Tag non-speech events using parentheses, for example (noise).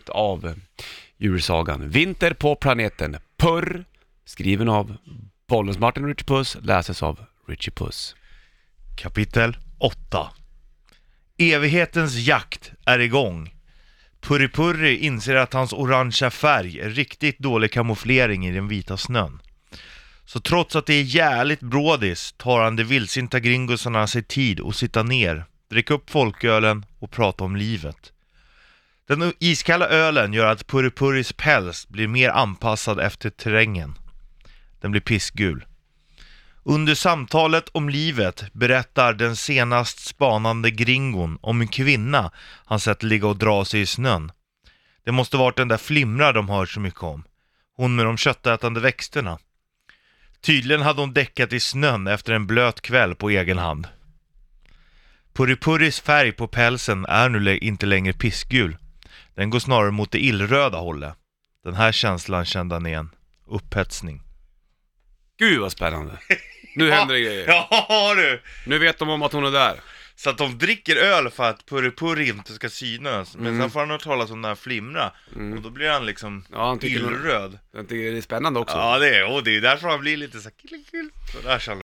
utav djursagan. Eh, Vinter på planeten Purr, skriven av Bollens Martin Richie Puss, läses av Richie Puss. Kapitel 8 Evighetens jakt är igång. Purripurri inser att hans orangea färg är riktigt dålig kamouflering i den vita snön. Så trots att det är jävligt brådis tar han de vildsinta gringosarna sig tid att sitta ner, dricka upp folkölen och prata om livet. Den iskalla ölen gör att puripuris päls blir mer anpassad efter terrängen. Den blir pissgul. Under samtalet om livet berättar den senast spanande gringon om en kvinna han sett ligga och dra sig i snön. Det måste varit den där Flimra de hört så mycket om. Hon med de köttätande växterna. Tydligen hade hon däckat i snön efter en blöt kväll på egen hand. Puripuris färg på pälsen är nu inte längre pissgul. Den går snarare mot det illröda hållet. Den här känslan kände han igen. Upphetsning. Gud vad spännande! Nu händer det (laughs) grejer. Ja du! Nu vet de om att hon är där. Så att de dricker öl för att Purri-Purri inte ska synas. Men Mm. sen får han höra talas om den här Flimra. Och då blir han liksom Ja, han illröd. Jag tycker det är spännande också. Ja det är, och det är därför han blir lite så här, kill, kill. Så där